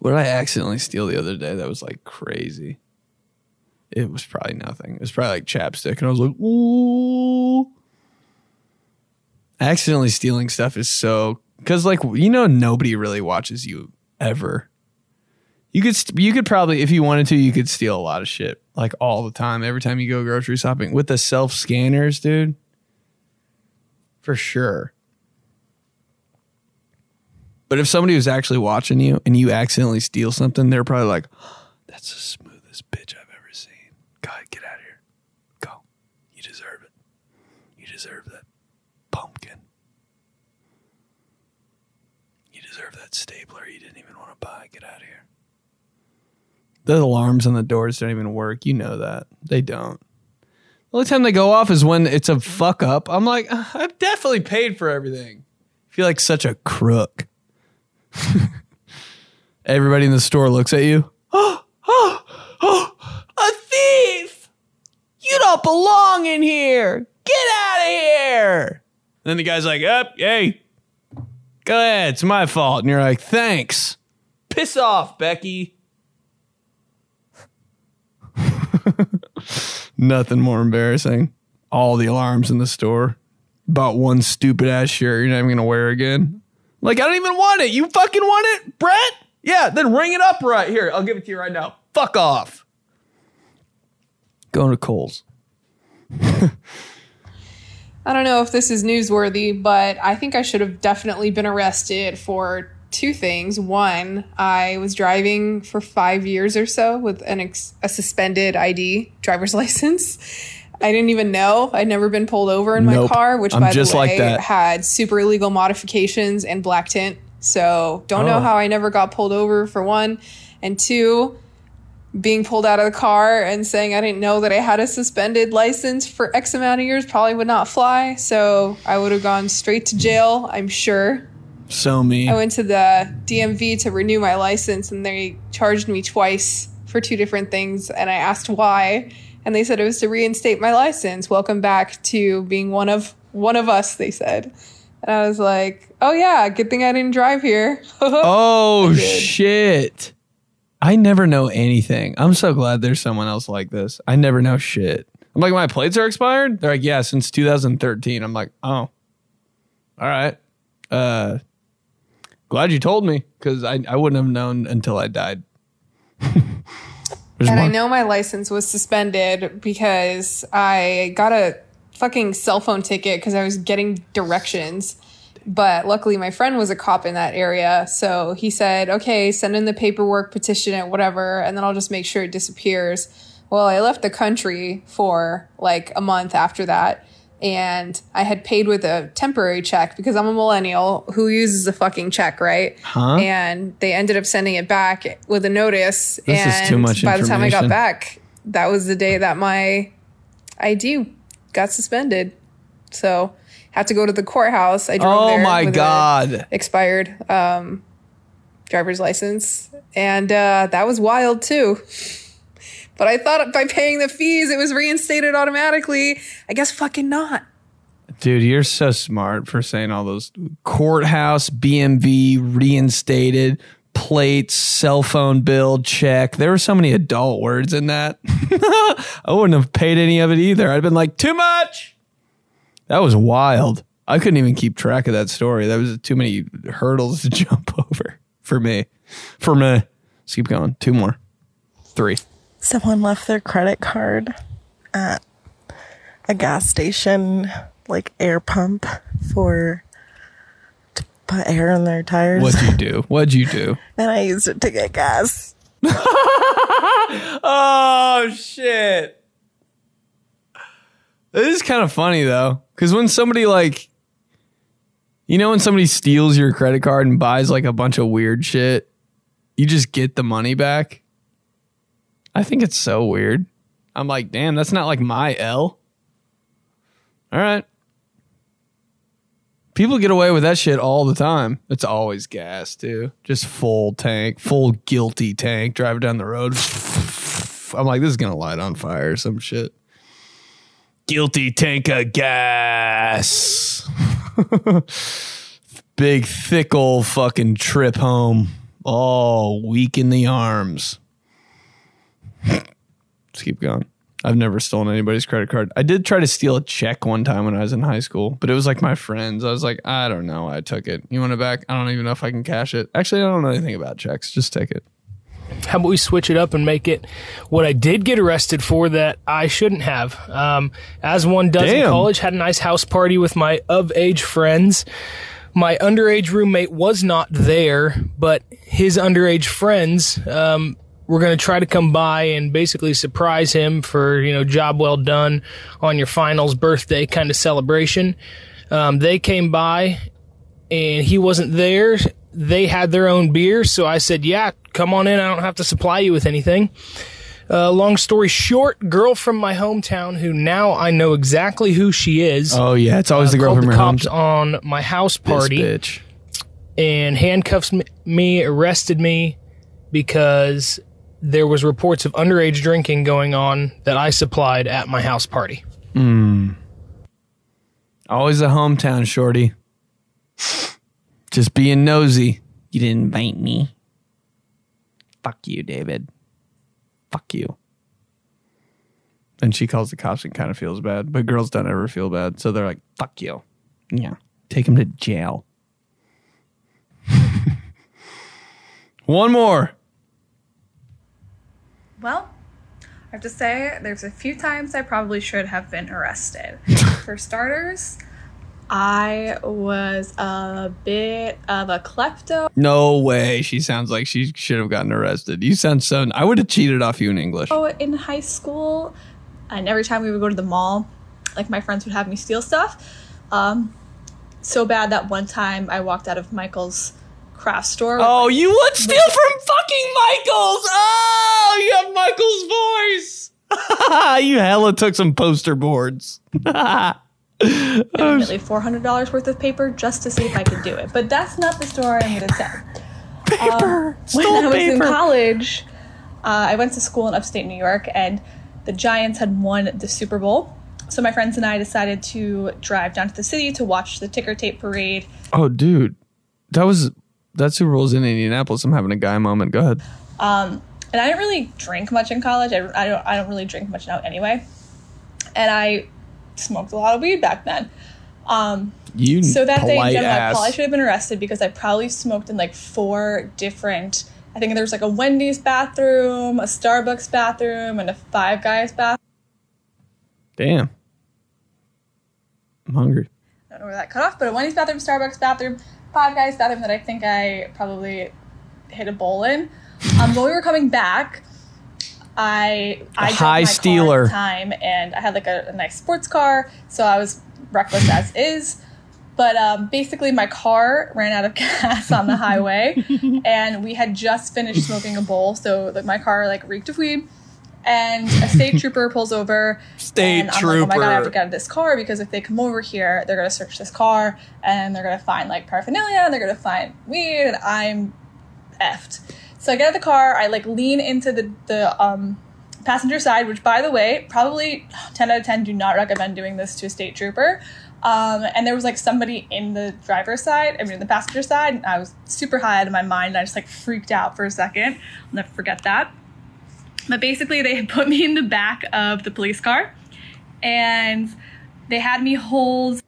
Speaker 1: What did I accidentally steal the other day that was like crazy? It was probably nothing. It was probably like chapstick and I was like, "Ooh." accidentally stealing stuff is so Because like you know, nobody really watches you ever. You could st- you could probably if you wanted to, you could steal a lot of shit like all the time. Every time you go grocery shopping with the self scanners, dude. For sure. But if somebody was actually watching you and you accidentally steal something, they're probably like, "That's the smoothest bitch I've ever seen." God, get out of here. Go. You deserve it. You deserve that pumpkin. You deserve that stapler you didn't even want to buy. Get out of here. The alarms on the doors don't even work. You know that. They don't. The only time they go off is when it's a fuck up. I'm like, "Uh, I've definitely paid for everything. I feel like such a crook. Everybody in the store looks at you. Oh, oh, oh, a thief! You don't belong in here. Get out of here. then the guy's like, up, hey, go ahead. It's my fault. And you're like, thanks. Piss off, Becky. Nothing more embarrassing. All the alarms in the store. Bought one stupid ass shirt you're not even gonna wear again. Like, I don't even want it. You fucking want it, Brett? Yeah, then ring it up right here. I'll give it to you right now. Fuck off. Going to Kohl's.
Speaker 19: I don't know if this is newsworthy, but I think I should have definitely been arrested for two things. One, I was driving for five years or so with an ex- a suspended ID driver's license. I didn't even know. I'd never been pulled over in my
Speaker 1: Nope.
Speaker 19: car, which,
Speaker 1: I'm
Speaker 19: by the
Speaker 1: like
Speaker 19: way,
Speaker 1: that.
Speaker 19: had super illegal modifications and black tint. So don't know
Speaker 1: Oh.
Speaker 19: how I never got pulled over for one. And two, being pulled out of the car and saying I didn't know that I had a suspended license for X amount of years probably would not fly. So I would have gone straight to jail, I'm sure.
Speaker 1: So me.
Speaker 19: I went to the DMV to renew my license and they charged me twice for two different things. And I asked why. And they said it was to reinstate my license. Welcome back to being one of one of us, they said. And I was like, oh yeah, good thing I didn't drive here.
Speaker 1: Oh shit. I never know anything. I'm so glad there's someone else like this. I never know shit. I'm like, my plates are expired? They're like, yeah, since 2013. I'm like, oh. All right. Uh glad you told me, because I, I wouldn't have known until I died.
Speaker 19: And I know my license was suspended because I got a fucking cell phone ticket because I was getting directions. But luckily, my friend was a cop in that area. So he said, okay, send in the paperwork, petition it, whatever, and then I'll just make sure it disappears. Well, I left the country for like a month after that. And I had paid with a temporary check because I'm a millennial who uses a fucking check, right?
Speaker 1: Huh?
Speaker 19: And they ended up sending it back with a notice.
Speaker 1: This is
Speaker 19: and
Speaker 1: too much
Speaker 19: by the time I got back, that was the day that my ID got suspended. So had to go to the courthouse. I drove
Speaker 1: Oh
Speaker 19: there
Speaker 1: my God.
Speaker 19: expired um, driver's license, and uh, that was wild too. But I thought by paying the fees, it was reinstated automatically. I guess fucking not.
Speaker 1: Dude, you're so smart for saying all those courthouse, BMV, reinstated, plates, cell phone bill, check. There were so many adult words in that. I wouldn't have paid any of it either. I'd been like, too much. That was wild. I couldn't even keep track of that story. That was too many hurdles to jump over for me. For me. Let's keep going. Two more. Three.
Speaker 20: Someone left their credit card at a gas station, like air pump, for to put air in their tires.
Speaker 1: What'd you do? What'd you do?
Speaker 20: and I used it to get gas.
Speaker 1: oh shit. This is kind of funny though, because when somebody like, you know, when somebody steals your credit card and buys like a bunch of weird shit, you just get the money back. I think it's so weird. I'm like, damn, that's not like my L. All right. People get away with that shit all the time. It's always gas too. Just full tank, full guilty tank, driving down the road. I'm like, this is gonna light on fire or some shit. Guilty tank of gas. Big thick old fucking trip home. All weak in the arms. Let's keep going. I've never stolen anybody's credit card. I did try to steal a check one time when I was in high school, but it was like my friends. I was like, I don't know. I took it. You want it back? I don't even know if I can cash it. Actually, I don't know anything about checks. Just take it.
Speaker 21: How about we switch it up and make it what I did get arrested for that I shouldn't have? Um, as one does in college, had a nice house party with my of age friends. My underage roommate was not there, but his underage friends um, were going to try to come by and basically surprise him for you know job well done on your finals birthday kind of celebration. Um, they came by and he wasn't there. They had their own beer, so I said, "Yeah, come on in. I don't have to supply you with anything." Uh, long story short, girl from my hometown who now I know exactly who she is.
Speaker 1: Oh yeah, it's always
Speaker 21: uh,
Speaker 1: the girl from
Speaker 21: the
Speaker 1: your
Speaker 21: cops
Speaker 1: home.
Speaker 21: on my house
Speaker 1: This
Speaker 21: party
Speaker 1: bitch.
Speaker 21: and handcuffs me, arrested me because there was reports of underage drinking going on that I supplied at my house party.
Speaker 1: Hmm. Always a hometown shorty. Just being nosy. You didn't invite me. Fuck you, David. Fuck you. And she calls the cops and kind of feels bad, but girls don't ever feel bad. So they're like, fuck you. Yeah. Take him to jail. One more.
Speaker 22: Well, I have to say, there's a few times I probably should have been arrested. For starters, I was a bit of a klepto
Speaker 1: No way. She sounds like she should have gotten arrested. You sound so. I would have cheated off you in English.
Speaker 22: Oh, in high school, and every time we would go to the mall, like my friends would have me steal stuff. Um, so bad that one time I walked out of Michael's craft store.
Speaker 1: Oh,
Speaker 22: like,
Speaker 1: you would steal from fucking Michael's. Oh, you have Michael's voice. you hella took some poster boards.
Speaker 22: legitimately four hundred dollars worth of paper just to see if I could do it. But that's not the story I'm going to tell. Paper. when
Speaker 1: Stole
Speaker 22: I was in college, uh, I went to school in upstate New York, and the Giants had won the Super Bowl. So my friends and I decided to drive down to the city to watch the ticker tape parade.
Speaker 1: Oh, dude, that was that Super Bowl's in Indianapolis. I'm having a guy moment. Go ahead.
Speaker 22: Um, and I didn't really drink much in college. I, I don't I don't really drink much now anyway. And I smoked a lot of weed back then. Um,
Speaker 1: You
Speaker 22: so that day in general, I probably should have been arrested because I probably smoked in like four different. I think there was like a Wendy's bathroom, a Starbucks bathroom, and a Five Guys bathroom.
Speaker 1: Damn, I'm hungry.
Speaker 22: I don't know where that cut off, but a Wendy's bathroom, Starbucks bathroom, Five Guys bathroom that I think I probably hit a bowl in. Um, when we were coming back, I I
Speaker 1: high stealer.
Speaker 22: time, and I had like a, a nice sports car, so I was reckless as is. But um, basically, my car ran out of gas on the highway, and we had just finished smoking a bowl, so like my car like reeked of weed. And a state trooper pulls over.
Speaker 1: State
Speaker 22: and I'm like, oh my god, I have to get out of this car because if they come over here, they're gonna search this car and they're gonna find like paraphernalia, and they're gonna find weed, and I'm effed. So I get out of the car, I like lean into the the um, passenger side, which by the way, probably ten out of ten do not recommend doing this to a state trooper. Um, and there was like somebody in the driver's side, I mean the passenger side, and I was super high out of my mind. I just like freaked out for a second. I'll never forget that. But basically, they put me in the back of the police car, and they had me hold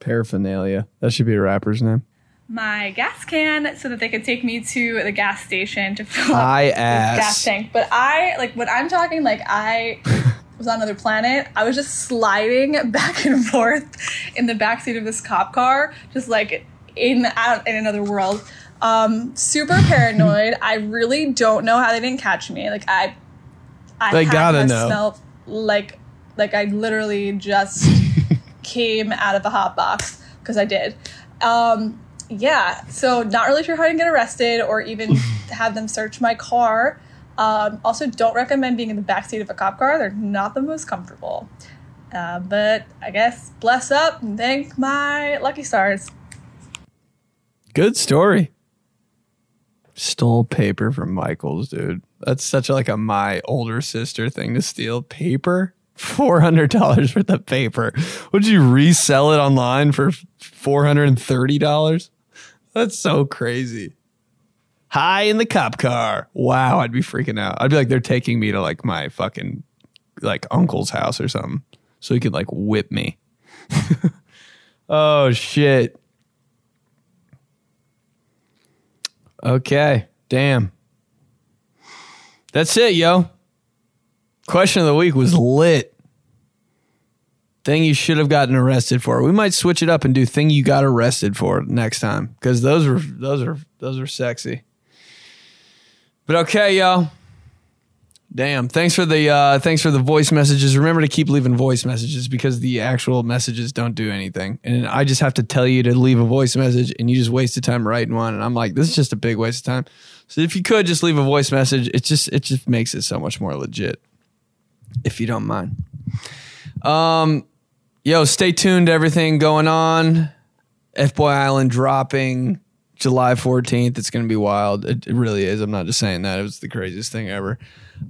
Speaker 1: Paraphernalia. That should be a rapper's name.
Speaker 22: my gas can so that they could take me to the gas station to fill up
Speaker 1: ass.
Speaker 22: gas tank. But I like when I'm talking like I was on another planet. I was just sliding back and forth in the backseat of this cop car, just like in out in another world. Um, super paranoid. I really don't know how they didn't catch me. Like I, I
Speaker 1: They gotta know.
Speaker 22: smell like like I literally just came out of the hot box because I did. Um, yeah, so not really sure how to get arrested or even have them search my car. Um, also, don't recommend being in the backseat of a cop car. They're not the most comfortable. Uh, but I guess bless up and thank my lucky stars.
Speaker 1: Good story. Stole paper from Michael's, dude. That's such like a my older sister thing to steal paper. Four hundred dollars worth of paper. Would you resell it online for four hundred and thirty dollars? That's so crazy. High in the cop car. Wow, I'd be freaking out. I'd be like, they're taking me to like my fucking like uncle's house or something, so he could like whip me. oh shit. Okay, damn. That's it, yo. Question of the week was lit. Thing you should have gotten arrested for. We might switch it up and do thing you got arrested for next time because those are those are those are sexy. But okay, y'all. Damn. Thanks for the uh thanks for the voice messages. Remember to keep leaving voice messages because the actual messages don't do anything. And I just have to tell you to leave a voice message and you just wasted time writing one. And I'm like, this is just a big waste of time. So if you could just leave a voice message, it just it just makes it so much more legit. If you don't mind. Um yo, stay tuned to everything going on. F Boy Island dropping July 14th. It's to be wild. It, it really is. I'm not just saying that. It was the craziest thing ever.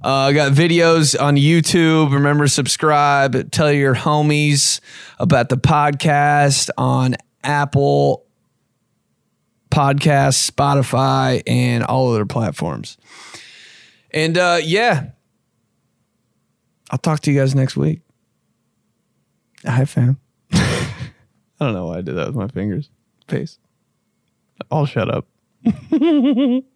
Speaker 1: Uh, I got videos on YouTube. Remember, subscribe. Tell your homies about the podcast on Apple Podcasts, Spotify, and all other platforms. And uh, yeah, I'll talk to you guys next week. Hi, fam. I don't know why I did that with my fingers. Peace. I'll shut up.